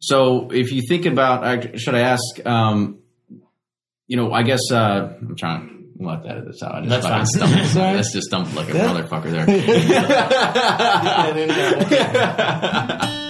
So if you think about, should I ask? Um, you know, I guess uh, I'm trying. to let that edit this out. I just That's fucking stumbled. That's all right. That's just stumbled like a motherfucker there.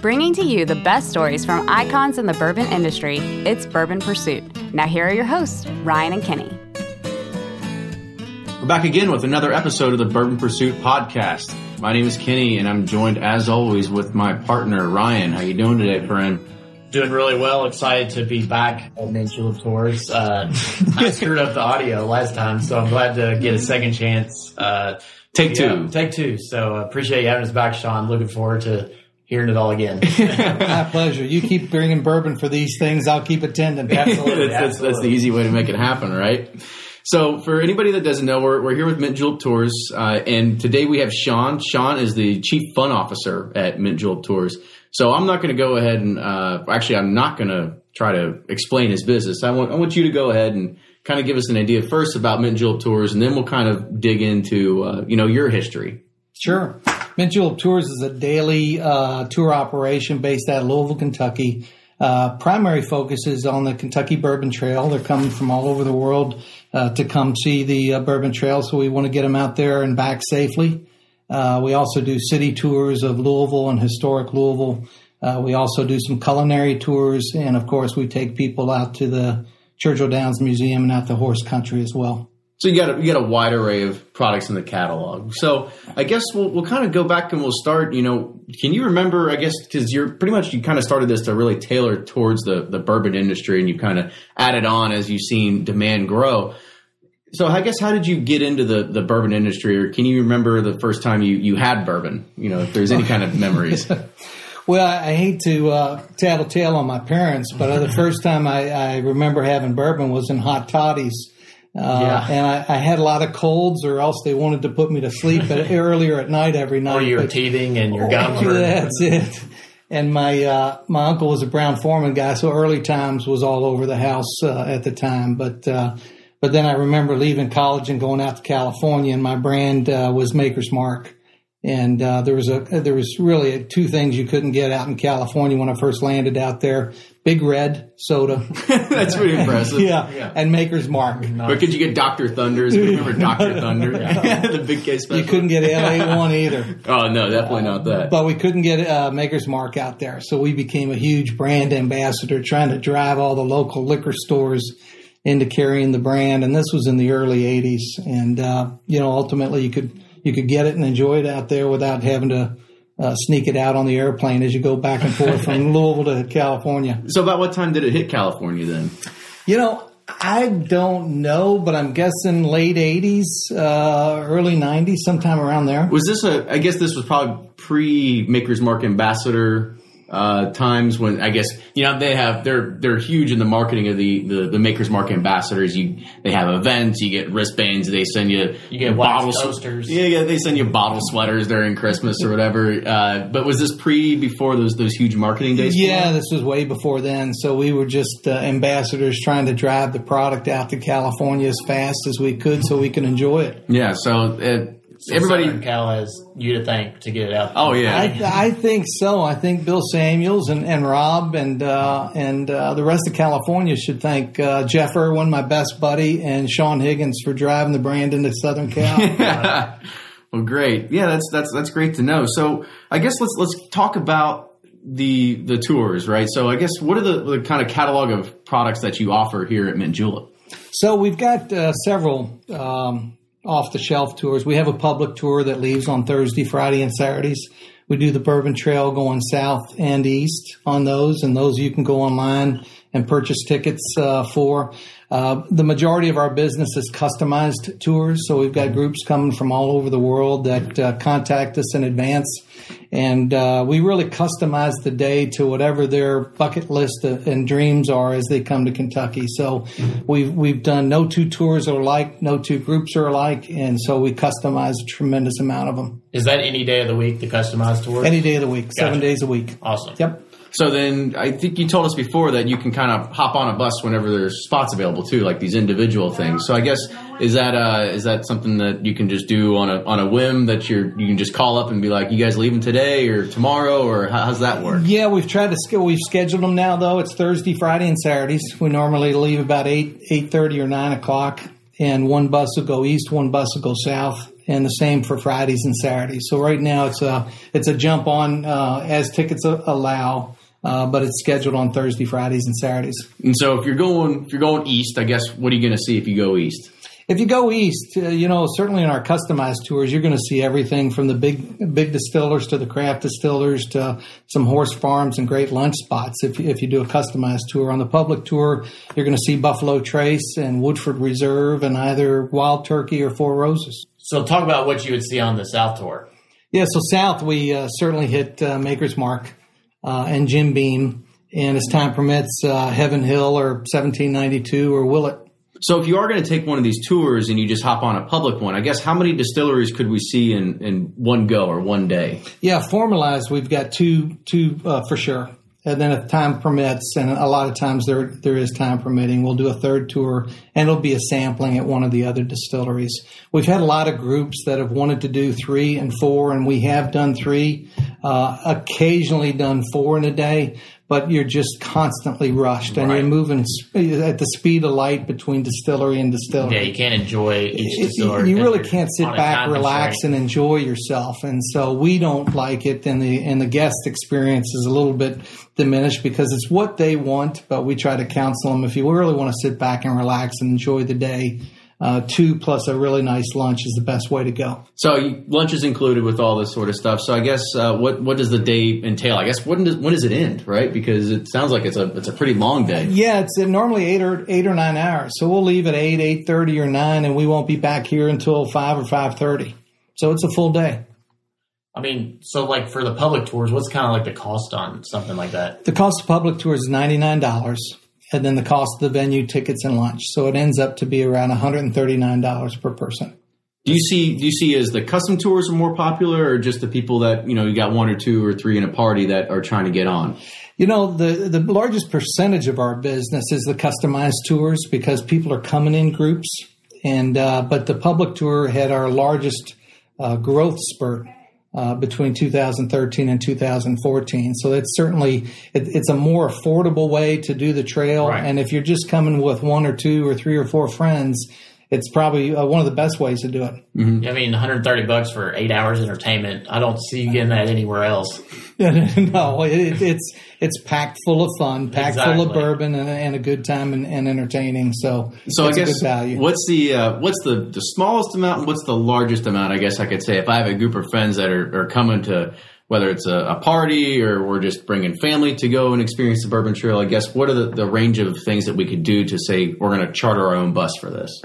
Bringing to you the best stories from icons in the bourbon industry, it's Bourbon Pursuit. Now, here are your hosts, Ryan and Kenny. We're back again with another episode of the Bourbon Pursuit podcast. My name is Kenny, and I'm joined as always with my partner Ryan. How you doing today, friend? Doing really well. Excited to be back at Mint Julep Tours. Uh, I screwed up the audio last time, so I'm glad to get a second chance. Uh, Take yeah, two. take two. So uh, appreciate you having us back, Sean. Looking forward to hearing it all again. My pleasure. You keep bringing bourbon for these things. I'll keep attending. Absolutely, that's, that's, that's the easy way to make it happen, right? So, for anybody that doesn't know, we're, we're here with Mint Julep Tours, uh, and today we have Sean. Sean is the chief fun officer at Mint Julep Tours. So, I'm not going to go ahead and uh, actually, I'm not going to try to explain his business. I want I want you to go ahead and kind of give us an idea first about Mint Julep Tours, and then we'll kind of dig into uh, you know your history. Sure. Julep Tours is a daily uh, tour operation based out of Louisville, Kentucky. Uh, primary focus is on the Kentucky Bourbon Trail. They're coming from all over the world uh, to come see the uh, Bourbon Trail, so we want to get them out there and back safely. Uh, we also do city tours of Louisville and historic Louisville. Uh, we also do some culinary tours, and of course, we take people out to the Churchill Downs Museum and out to horse country as well. So you got a, you got a wide array of products in the catalog. So I guess we'll we'll kind of go back and we'll start. You know, can you remember? I guess because you're pretty much you kind of started this to really tailor towards the the bourbon industry, and you kind of added on as you've seen demand grow. So I guess how did you get into the the bourbon industry, or can you remember the first time you you had bourbon? You know, if there's any kind of memories. Well, I hate to uh, tattle tale on my parents, but the first time I, I remember having bourbon was in hot toddies. Uh, Yeah. And I, I had a lot of colds, or else they wanted to put me to sleep at, earlier at night every night. or you're But- teething and your gums were. That's it. And my uh, my uncle was a Brown-Forman guy, so early times was all over the house uh, at the time. But uh, but then I remember leaving college and going out to California, and my brand uh, was Maker's Mark. And uh, there was a there was really two things you couldn't get out in California when I first landed out there: Big Red soda, That's pretty impressive. yeah, and Maker's Mark. But could you get Doctor Thunders? Remember Doctor Thunder, the big case special? You couldn't get LA one either. Oh no, definitely not that. but we couldn't get uh, Maker's Mark out there. So we became a huge brand ambassador, trying to drive all the local liquor stores into carrying the brand. And this was in the early '80s, and uh, you know, ultimately you could you could get it and enjoy it out there without having to uh, sneak it out on the airplane as you go back and forth from Louisville to California. So about what time did it hit California then? You know, I don't know, but I'm guessing late 80s, uh, early 90s, sometime around there. Was this a? I guess this was probably pre Maker's Mark ambassador uh, times when I guess you know they have they're they're huge in the marketing of the the, the Maker's Mark ambassadors. You they have events, you get wristbands, they send you You get bottle coasters. Yeah, yeah, they send you bottle sweaters during Christmas or whatever. Uh, but was this pre before those those huge marketing days? Yeah, this was way before then. So we were just uh, ambassadors trying to drive the product out to California as fast as we could so we can enjoy it. yeah. So uh, So everybody. in Cal has you to thank to get it out. Oh yeah. I, I think so. I think Bill Samuels and, and Rob and uh, and uh, the rest of California should thank uh, Jeff Irwin, my best buddy, and Sean Higgins for driving the brand into Southern Cal. yeah. well, great. Yeah, that's that's that's great to know. So, I guess let's let's talk about the the tours, right? So, I guess what are the, the kind of catalog of products that you offer here at Mint Julep? So we've got uh, several um, off the shelf tours. We have a public tour that leaves on Thursday, Friday, and Saturdays. We do the Bourbon Trail going south and east on those, and those you can go online and purchase tickets uh, for. Uh, the majority of our business is customized tours, so we've got groups coming from all over the world that uh, contact us in advance, and uh, we really customize the day to whatever their bucket list and dreams are as they come to Kentucky. So we've we've done no two tours are alike, no two groups are alike, and so we customize a tremendous amount of them Is that any day of the week the customized tour? any day of the week, seven days a week. Awesome. Yep. So then, I think you told us before that you can kind of hop on a bus whenever there's spots available too, like these individual things. So I guess is that uh, is that something that you can just do on a on a whim that you're you can just call up and be like, you guys leaving today or tomorrow or how, how's that work? Yeah, we've tried to we've scheduled them now though. It's Thursday, Friday, and Saturdays. We normally leave about eight eight thirty or nine o'clock, and one bus will go east, one bus will go south, and the same for Fridays and Saturdays. So right now it's a it's a jump on uh, as tickets allow, uh, but it's scheduled on Thursday, Fridays, and Saturdays. And so if you're going if you're going east, I guess what are you going to see if you go east? If you go east, uh, you know certainly in our customized tours, you're going to see everything from the big big distillers to the craft distillers to some horse farms and great lunch spots. If you, if you do a customized tour on the public tour, you're going to see Buffalo Trace and Woodford Reserve and either Wild Turkey or Four Roses. So talk about what you would see on the South tour. Yeah, so south we uh, certainly hit uh, Maker's Mark uh, and Jim Beam, and as time permits, uh, Heaven Hill or 1792 or Willet. So if you are going to take one of these tours and you just hop on a public one, I guess how many distilleries could we see in, in one go or one day? Yeah, formalized. We've got two, two uh, for sure. And then if time permits, and a lot of times there there is time permitting, we'll do a third tour, and it'll be a sampling at one of the other distilleries. We've had a lot of groups that have wanted to do three and four, and we have done three. Uh, occasionally done four in a day, but you're just constantly rushed, and you're moving at the speed of light between distillery and distillery Yeah, you can't enjoy each distillery. you really can't sit back, relax, and enjoy yourself. And so we don't like it, and the and the guest experience is a little bit diminished because it's what they want. But we try to counsel them if you really want to sit back and relax and enjoy the day. Uh, two plus a really nice lunch is the best way to go. So lunch is included with all this sort of stuff. So I guess uh, what what does the day entail? I guess when does when does it end? Right, because it sounds like it's a it's a pretty long day. Yeah, it's normally eight or eight or nine hours. So we'll leave at eight, eight thirty, or nine, and we won't be back here until five or five thirty. So it's a full day. I mean, so like for the public tours, what's kind of like the cost on something like that? The cost of public tours is ninety nine dollars, and then the cost of the venue tickets and lunch. So it ends up to be around one hundred and thirty nine dollars per person. Do you see do you see as the custom tours are more popular, or just the people that you know you got one or two or three in a party that are trying to get on? You know, the the largest percentage of our business is the customized tours because people are coming in groups, and uh, but the public tour had our largest uh, growth spurt. Uh, between 2013 and 2014, so it's certainly it, it's a more affordable way to do the trail. Right. And if you're just coming with one or two or three or four friends, it's probably uh, one of the best ways to do it. I mean, 130 bucks for eight hours entertainment. I don't see you getting that anywhere else. no, it, it's it's packed full of fun, packed full of bourbon, and, and a good time and, and entertaining. So, So it's I a guess good value. what's the uh, what's the, the smallest amount? What's the largest amount? I guess I could say if I have a group of friends that are, are coming to whether it's a, a party or we're just bringing family to go and experience the Bourbon Trail. I guess what are the, the range of things that we could do to say we're going to charter our own bus for this?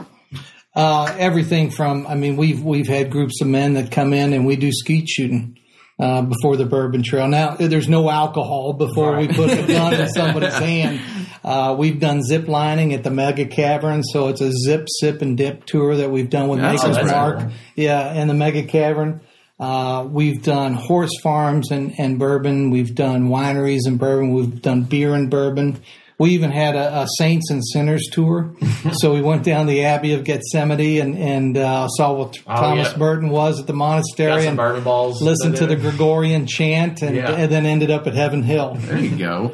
Uh, everything from, I mean, we've we've had groups of men that come in and we do skeet shooting uh, before the Bourbon Trail. Now, there's no alcohol before we put a gun in somebody's hand. Uh, we've done zip lining at the Mega Cavern, so it's a zip, sip, and dip tour that we've done with Maker's. Mark. Yeah, in the Mega Cavern. Uh, we've done horse farms and, and bourbon. We've done wineries and bourbon. We've done beer and bourbon. We even had a, a Saints and Sinners tour. so we went down the Abbey of Gethsemani and, and uh, saw what Thomas yeah. Merton was at the Got monastery some and bourbon balls. listened to the. Gregorian chant and, Yeah. and then ended up at Heaven Hill. There you go.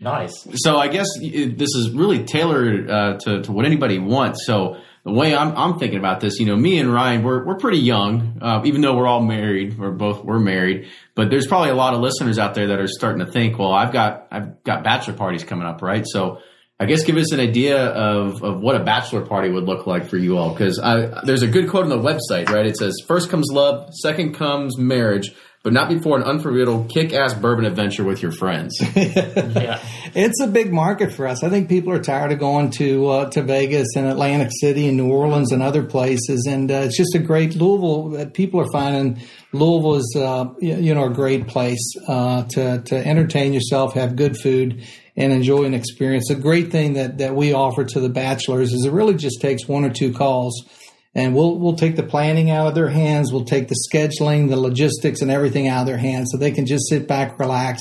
Nice. So I guess this is really tailored uh, to, to what anybody wants. So the way I'm, I'm thinking about this, you know, me and Ryan, we're, we're pretty young, uh, even though we're all married. We're both we're married, but there's probably a lot of listeners out there that are starting to think, well, I've got I've got bachelor parties coming up, right? So I guess give us an idea of, of what a bachelor party would look like for you all, because there's a good quote on the website, right? It says, first comes love, second comes marriage." But not before an unforgettable kick-ass bourbon adventure with your friends. Yeah. It's a big market for us. I think people are tired of going to uh, to Vegas and Atlantic City and New Orleans and other places, and uh, it's just a great Louisville. uh, People are finding Louisville is uh, you know a great place uh, to to entertain yourself, have good food, and enjoy an experience. A great thing that that we offer to the bachelors is it really just takes one or two calls and we'll we'll take the planning out of their hands. We'll take the scheduling, the logistics, and everything out of their hands, so they can just sit back, relax,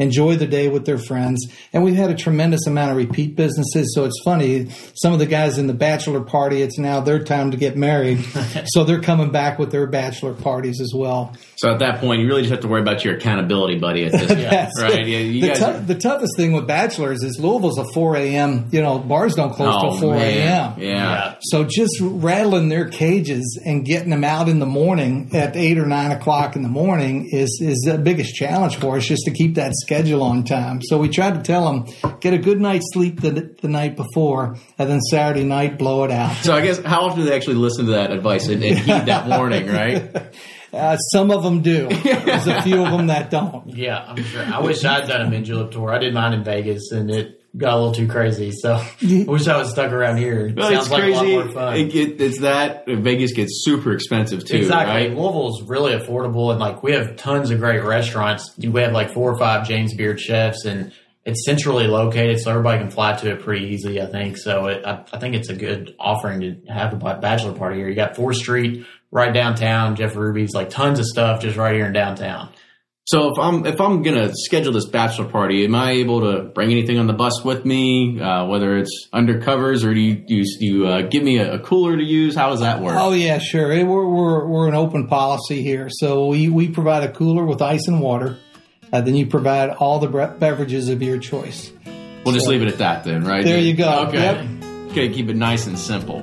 enjoy the day with their friends. And we've had a tremendous amount of repeat businesses. So it's funny. Some of the guys in the bachelor party, it's now their time to get married, so they're coming back with their bachelor parties as well. So at that point, you really just have to worry about your accountability buddy at this point, right? Yeah, you the, guys. tou- the toughest thing with bachelors is Louisville's a 4 a.m. You know, bars don't close till 4 Oh, a.m. Yeah. Yeah. So just rattling their cages and getting them out in the morning at eight or nine o'clock in the morning is is the biggest challenge for us, just to keep that schedule on time. So we tried to tell them get a good night's sleep the, the night before, and then Saturday night blow it out. So I guess how often do they actually listen to that advice and, and heed that warning, right? Uh, some of them do. There's a few of them that don't. Yeah, I'm sure. I wish I'd done a mint julep tour. I did mine in Vegas, and it got a little too crazy. So I wish I was stuck around here. It Well, sounds it's like crazy. a lot more fun. It, get- it's that Vegas gets super expensive too, exactly. right? Louisville's really affordable, and like we have tons of great restaurants. We have like four or five James Beard chefs, and it's centrally located, so everybody can fly to it pretty easily. I think so. It, I, I think it's a good offering to have a bachelor party here. You got Fourth Street right downtown, Jeff Ruby's, like tons of stuff just right here in downtown. So if I'm if I'm gonna schedule this bachelor party, am I able to bring anything on the bus with me? Uh, whether it's undercovers or do you do you, do you uh, give me a, a cooler to use? How does that work? Oh yeah, sure. We're we're we're an open policy here, so we we provide a cooler with ice and water. Uh, then you provide all the bre- beverages of your choice. we'll just leave it at that then, right? There you go. Okay. Yep. Okay, keep it nice and simple.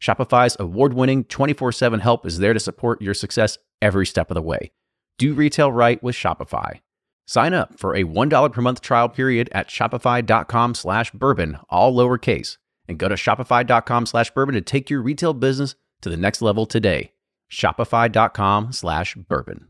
Shopify's award winning 24 7 help is there to support your success every step of the way. Do retail right with Shopify. Sign up for a $1 per month trial period at shopify.com slash bourbon, all lowercase, and go to shopify.com slash bourbon to take your retail business to the next level today. Shopify.com slash bourbon.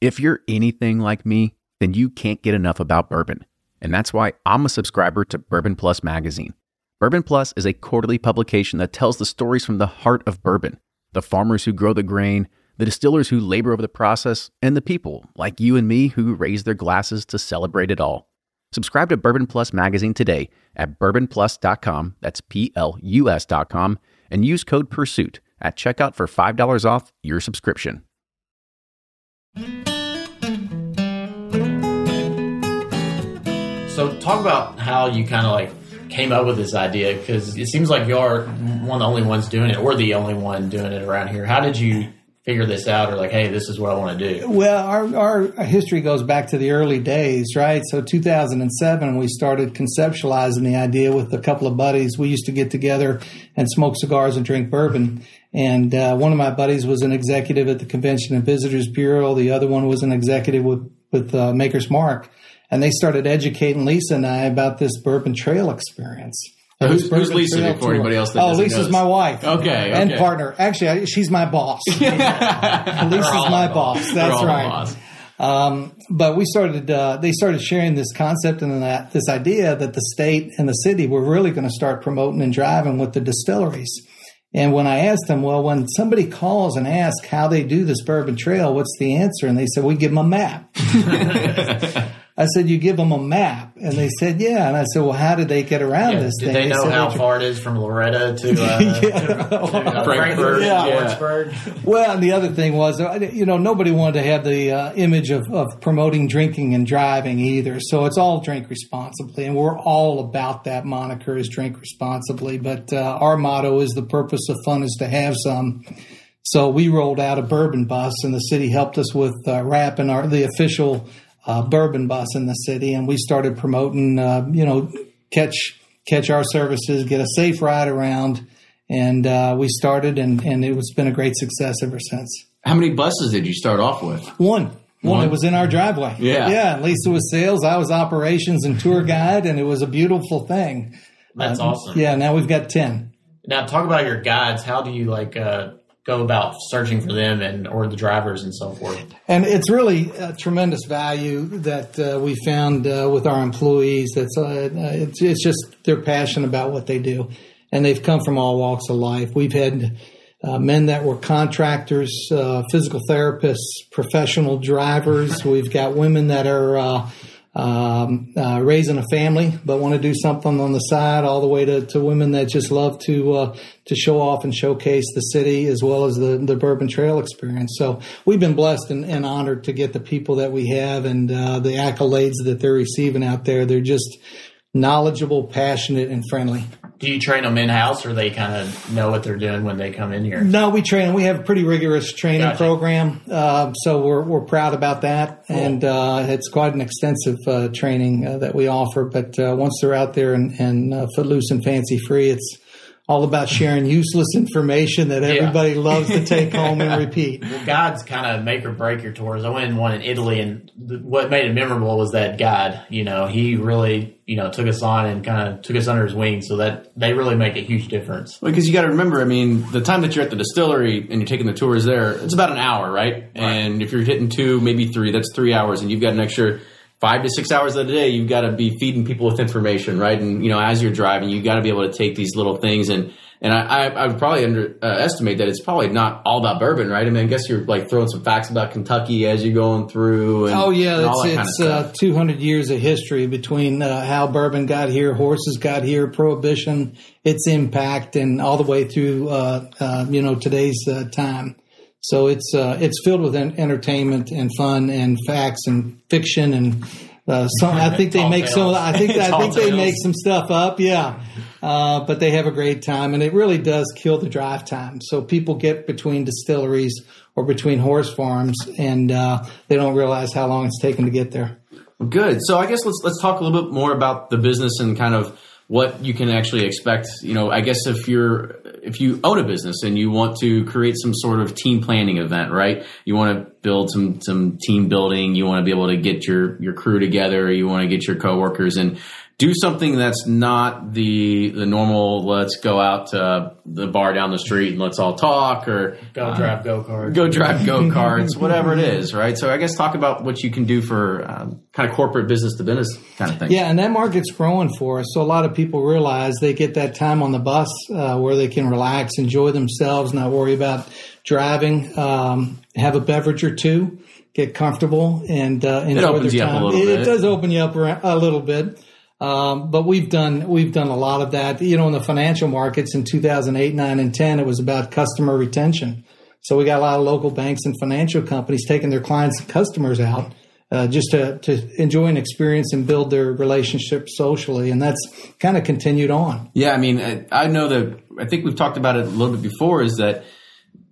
If you're anything like me, then you can't get enough about bourbon. And that's why I'm a subscriber to Bourbon Plus magazine. Bourbon Plus is a quarterly publication that tells the stories from the heart of bourbon the farmers who grow the grain, the distillers who labor over the process, and the people like you and me who raise their glasses to celebrate it all. Subscribe to Bourbon Plus magazine today at bourbonplus.com, that's P L U S.com, and use code PURSUIT at checkout for $5 off your subscription. So talk about how you kind of like came up with this idea because it seems like you're one of the only ones doing it, or the only one doing it around here. How did you figure this out, or like, hey, this is what I want to do? Well, our, our history goes back to the early days, right? So 2007, we started conceptualizing the idea with a couple of buddies. We used to get together and smoke cigars and drink bourbon. And uh, one of my buddies was an executive at the Convention and Visitors Bureau. The other one was an executive with with uh, Maker's Mark and they started educating Lisa and I about this Bourbon Trail experience. Who's, who's Lisa before tour. anybody else? oh, Lisa's my wife. Okay, and partner. Actually, she's my boss. Lisa's my boss. That's right. Boss. Um, but we started. Uh, they started sharing this concept and that this idea that the state and the city were really going to start promoting and driving with the distilleries. And when I asked them, well, when somebody calls and asks how they do this bourbon trail, what's the answer? And they said, we give them a map. I said, you give them a map, and they said, yeah. And I said, well, how did they get around yeah, this did thing? they know they how far it is from Loretto to, uh, yeah. to, to uh, Frankfort, yeah. Well, and the other thing was, uh, you know, nobody wanted to have the uh, image of, of promoting drinking and driving either. So it's all drink responsibly, and we're all about that moniker is drink responsibly. But uh, our motto is the purpose of fun is to have some. So we rolled out a bourbon bus, and the city helped us with uh, wrapping our the official uh, bourbon bus in the city, and we started promoting, uh, you know, catch catch our services, get a safe ride around, and uh, we started, and and it was been a great success ever since. How many buses did you start off with? One. One. It was in our driveway. Yeah. Yeah. Lisa was sales. I was operations and tour guide, and it was a beautiful thing. That's um, awesome. Yeah. Now we've got 10. Now, talk about your guides. How do you like uh, go about searching for them and or the drivers and so forth. And it's really a tremendous value that uh, we found uh, with our employees. That's uh, it's, it's just they're passionate about what they do, and they've come from all walks of life. We've had. Uh, men that were contractors, uh, physical therapists, professional drivers. We've got women that are uh, um, uh, raising a family but want to do something on the side, all the way to, to women that just love to uh, to show off and showcase the city as well as the the Bourbon Trail experience. So we've been blessed and, and honored to get the people that we have and uh, the accolades that they're receiving out there. They're just knowledgeable, passionate, and friendly. Do you train them in house, or they kind of know what they're doing when they come in here? No, we train. We have a pretty rigorous training gotcha. program, uh, so we're we're proud about that, cool. and uh, it's quite an extensive uh, training uh, that we offer. But uh, once they're out there and, and uh, footloose and fancy free, it's all about sharing useless information that everybody yeah. loves to take home and repeat. Well, guides kind of make or break your tours. I went in one in Italy, and th- what made it memorable was that guide. You know, he really you know took us on and kind of took us under his wing, so that they really make a huge difference. Well, because you got to remember, I mean, the time that you're at the distillery and you're taking the tours there, it's about an hour, right? right? And if you're hitting two, maybe three, that's three hours, and you've got an extra five to six hours of the day, you've got to be feeding people with information, right? And you know, as you're driving, you've got to be able to take these little things and and I, I, would probably underestimate uh, that it's probably not all about bourbon, right? I mean, I guess you're like throwing some facts about Kentucky as you're going through. And, oh yeah, it's, it's uh, 200 years of history between uh, how bourbon got here, horses got here, prohibition, its impact, and all the way through uh, uh, you know today's uh, time. So it's it's filled with entertainment and fun and facts and fiction and uh, some, I think they make some. I think I think they make some stuff up. Yeah, uh, but they have a great time, and it really does kill the drive time. So people get between distilleries or between horse farms, and uh, they don't realize how long it's taken to get there. Good. So I guess let's let's talk a little bit more about the business and kind of what you can actually expect. You know, I guess if you're if you own a business and you want to create some sort of team planning event, right? You want to build some some team building. You want to be able to get your your crew together. You want to get your coworkers and do something that's not the the normal. Let's go out to the bar down the street and let's all talk, or Go drive go karts. go drive go karts, whatever it is, right? So I guess talk about what you can do for um, kind of corporate business to business kind of thing. Yeah, and that market's growing for us. So a lot of people realize they get that time on the bus uh, where they can relax, enjoy themselves, not worry about driving, um, have a beverage or two, get comfortable, and uh, enjoy opens their you up a time. little it, bit. it does open you up a a little bit. Um, but we've done we've done a lot of that. You know, in the financial markets in 2008, 9, and 10, it was about customer retention. So we got a lot of local banks and financial companies taking their clients and customers out uh, just to, to enjoy an experience and build their relationship socially. And that's kind of continued on. Yeah, I mean, I, I know that I think we've talked about it a little bit before. Is that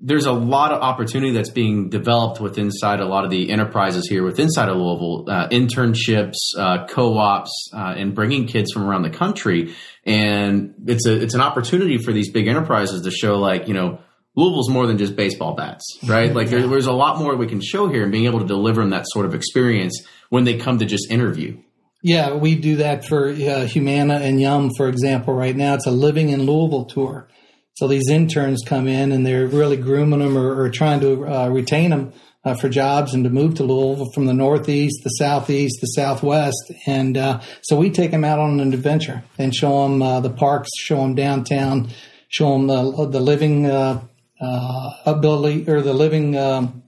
there's a lot of opportunity that's being developed with inside a lot of the enterprises here with inside of Louisville, uh, internships, uh, co-ops, uh, and bringing kids from around the country. And it's a it's an opportunity for these big enterprises to show like you know. Louisville's more than just baseball bats, right? Like there, there's a lot more we can show here, and being able to deliver them that sort of experience when they come to just interview. Yeah, we do that for uh, Humana and Yum, for example. Right now, it's a Living in Louisville tour. So these interns come in and they're really grooming them or, or trying to uh, retain them uh, for jobs and to move to Louisville from the Northeast, the Southeast, the Southwest. And uh, so we take them out on an adventure and show them uh, the parks, show them downtown, show them the, the living uh, uh, ability or the living um,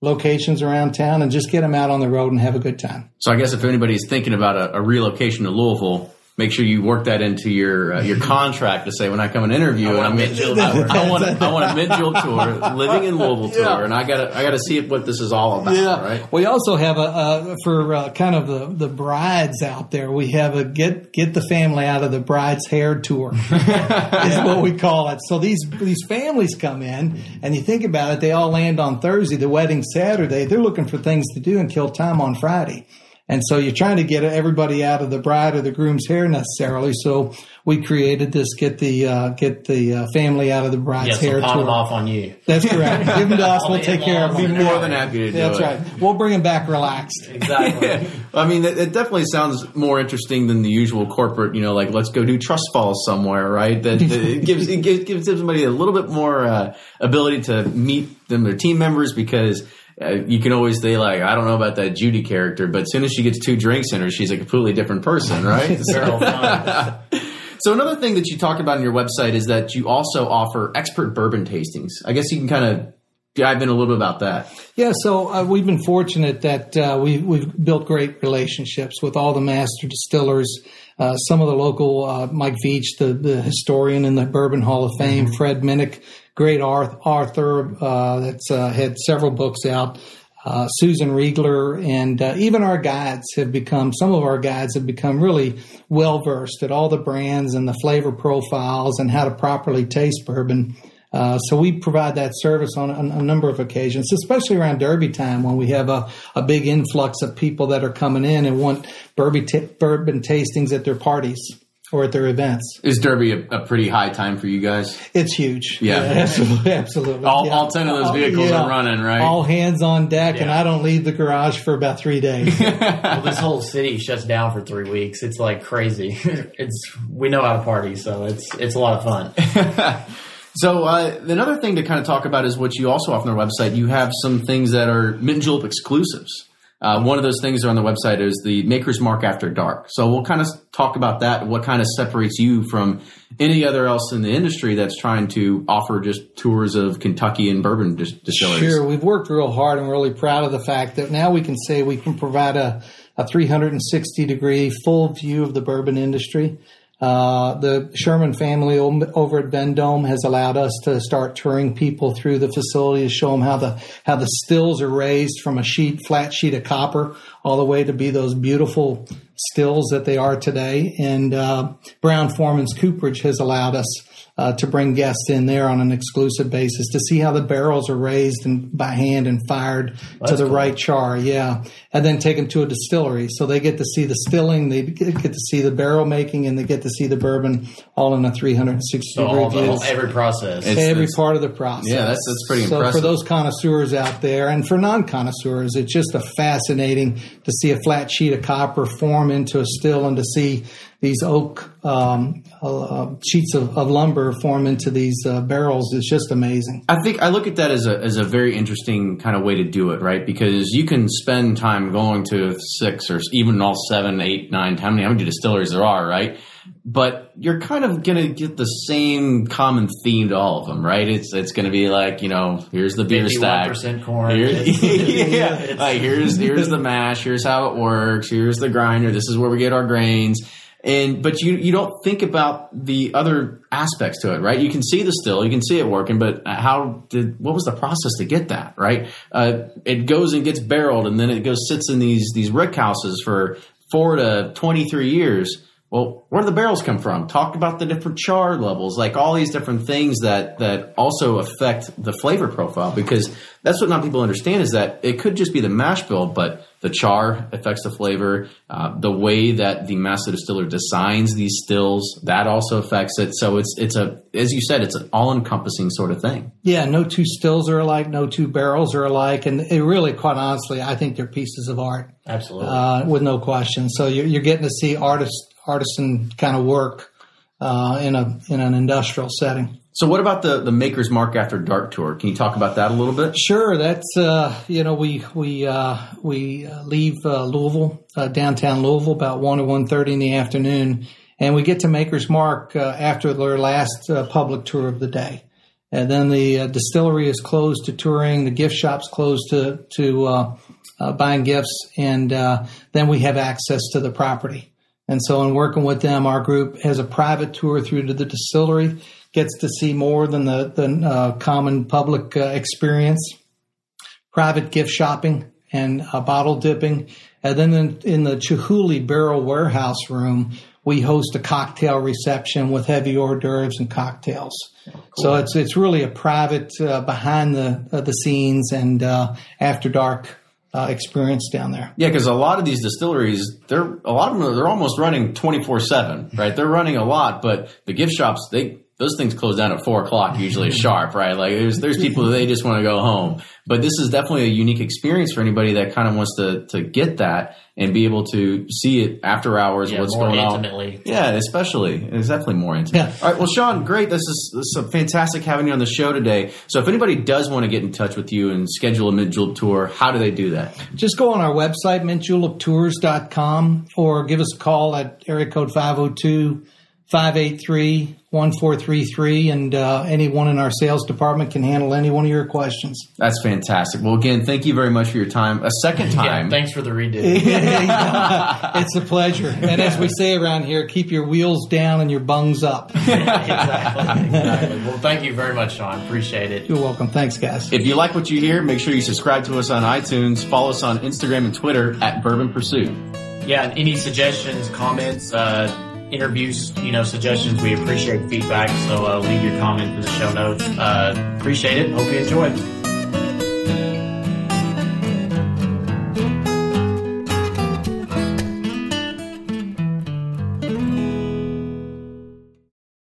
locations around town and just get them out on the road and have a good time. So I guess if anybody's thinking about a, a relocation to Louisville, make sure you work that into your uh, your contract to say when I come and interview, and want I'm a mint julep tour. I want a, I want a mint julep tour, living in Louisville tour, and I got to I got to see what this is all about, right? We also have a, a for uh, kind of the, the brides out there. We have a get get the family out of the bride's hair tour is what we call it. So these these families come in, and you think about it, they all land on Thursday, the wedding Saturday. They're looking for things to do and kill time on Friday. And so you're trying to get everybody out of the bride or the groom's hair necessarily. So we created this get the uh, get the uh, family out of the bride's Yeah, so hair palm them off on you. That's correct. Give them to us. We'll take care of in-laws them. be More than happy to do That's it. right. We'll bring them back relaxed. Exactly. I mean, it, it definitely sounds more interesting than the usual corporate. You know, like let's go do trust falls somewhere, right? That, that it gives it gives, gives somebody a little bit more uh, ability to meet them, their team members, because uh, you can always say like, I don't know about that Judy character, but as soon as she gets two drinks in her, she's a completely different person, right? So another thing that you talk about on your website is that you also offer expert bourbon tastings. I guess you can kind of dive in a little bit about that. Yeah, so uh, we've been fortunate that uh, we, we've built great relationships with all the master distillers. Uh, some of the local, uh, Mike Veach, the, the historian in the Bourbon Hall of Fame, Fred Minnick, great author uh, that's uh, had several books out. Uh, Susan Reigler and even our guides have become some of our guides have become really well versed at all the brands and the flavor profiles and how to properly taste bourbon. Uh, so we provide that service on a, a number of occasions, especially around Derby time when we have a, a big influx of people that are coming in and want bourbon, t- bourbon tastings at their parties or at their events. Is Derby a, a pretty high time for you guys? It's huge. Yeah. absolutely. absolutely. All, Yeah. all ten of those vehicles yeah. are running, right? All hands on deck, and I don't leave the garage for about three days. well, this whole city shuts down for three weeks. It's like crazy. it's we know how to party, so it's it's a lot of fun. So uh, another thing to kind of talk about is what you also offer on our website. You have some things that are mint julep exclusives. Uh, one of those things on the website is the Maker's Mark After Dark. So we'll kind of talk about that. What kind of separates you from any other else in the industry that's trying to offer just tours of Kentucky and bourbon dis- distilleries? Sure, we've worked real hard and really proud of the fact that now we can say we can provide a, a 360 degree full view of the bourbon industry. Uh, the Sherman family over at Vendome has allowed us to start touring people through the facility to show them how the how the stills are raised from a sheet flat sheet of copper all the way to be those beautiful stills that they are today. And uh, Brown-Forman's Cooperage has allowed us uh, to bring guests in there on an exclusive basis to see how the barrels are raised and by hand and fired to the cool. right char. Yeah, and then take them to a distillery, so they get to see the stilling, they get get to see the barrel making, and they get to see the bourbon all in a 360 So all degree the, view. whole, every process. It's- Every it's- part of the process. Yeah, that's- that's pretty so impressive. for those connoisseurs out there, and for non-connoisseurs, it's just a fascinating to see a flat sheet of copper form into a still, and to see these oak um, uh, sheets of, of, lumber form into these uh, barrels is just amazing. I think I look at that as a as a very interesting kind of way to do it, right? Because you can spend time going to six or even all seven, eight, nine, how many how many distilleries there are, right? But you're kind of gonna get the same common theme to all of them, right? It's it's gonna be like you know, here's the beer stack, percent corn, Here, yeah, like here's here's the mash, here's how it works, here's the grinder, this is where we get our grains and but you you don't think about the other aspects to it, right? You can see the still, you can see it working, but how did what was the process to get that right? Uh, it goes and gets barreled, and then it goes sits in these these rick houses for four to twenty three years well, where do the barrels come from? Talk about the different char levels, like all these different things that that also affect the flavor profile. Because that's what not people understand is that it could just be the mash bill, but the char affects the flavor. Uh, the way that the master distiller designs these stills that also affects it. So it's it's a as you said, it's an all encompassing sort of thing. Yeah, no two stills are alike, no two barrels are alike, and it really, quite honestly, I think they're pieces of art. Absolutely, uh, with no question. So you're, you're getting to see artists artisan kind of work uh, in a in an industrial setting. So, what about the the Maker's Mark After Dark tour? Can you talk about that a little bit? Sure. That's uh, you know we we uh, we uh, leave uh, Louisville, uh, downtown Louisville, about one or one thirty in the afternoon, and we get to Maker's Mark after their last public tour of the day. And then the distillery is closed to touring. The gift shop's closed to to buying gifts, and then we have access to the property. And so, in working with them, our group has a private tour through to the distillery, gets to see more than the, the uh, common public uh, experience, private gift shopping and uh, bottle dipping. And then in, in, the Chihuly Barrel Warehouse room, we host a cocktail reception with heavy hors d'oeuvres and cocktails. cool. So it's it's really a private uh, behind the uh, the scenes and uh, after dark uh, experience down there. Yeah, because a lot of these distilleries, they're a lot of them they're almost running twenty four seven, right? They're running a lot, but the gift shops they those things close down at four o'clock usually sharp, right? Like there's there's people that they just want to go home. But this is definitely a unique experience for anybody that kind of wants to to get that and be able to see it after hours, yeah, what's going intimately. on. Yeah, especially. It's definitely more intimate. Yeah. All right, well Sean, great. This is, this is fantastic having you on the show today. So if anybody does want to get in touch with you and schedule a mint julep tour, how do they do that? Just go on our website, mintjuleptours.com or give us a call at area code 502 583 1433, and uh, anyone in our sales department can handle any one of your questions. That's fantastic. Well, again, thank you very much for your time. A second time. Yeah, thanks for the redo. it's a pleasure. And as we say around here, keep your wheels down and your bungs up. exactly, exactly. Well, thank you very much, Sean. Appreciate it. You're welcome. Thanks, guys. If you like what you hear, make sure you subscribe to us on iTunes, follow us on Instagram and Twitter at Bourbon Pursuit. Yeah, any suggestions, comments, uh, interviews, you know, suggestions. We appreciate feedback. So uh, leave your comment in the show notes. Uh, appreciate it. Hope you enjoy.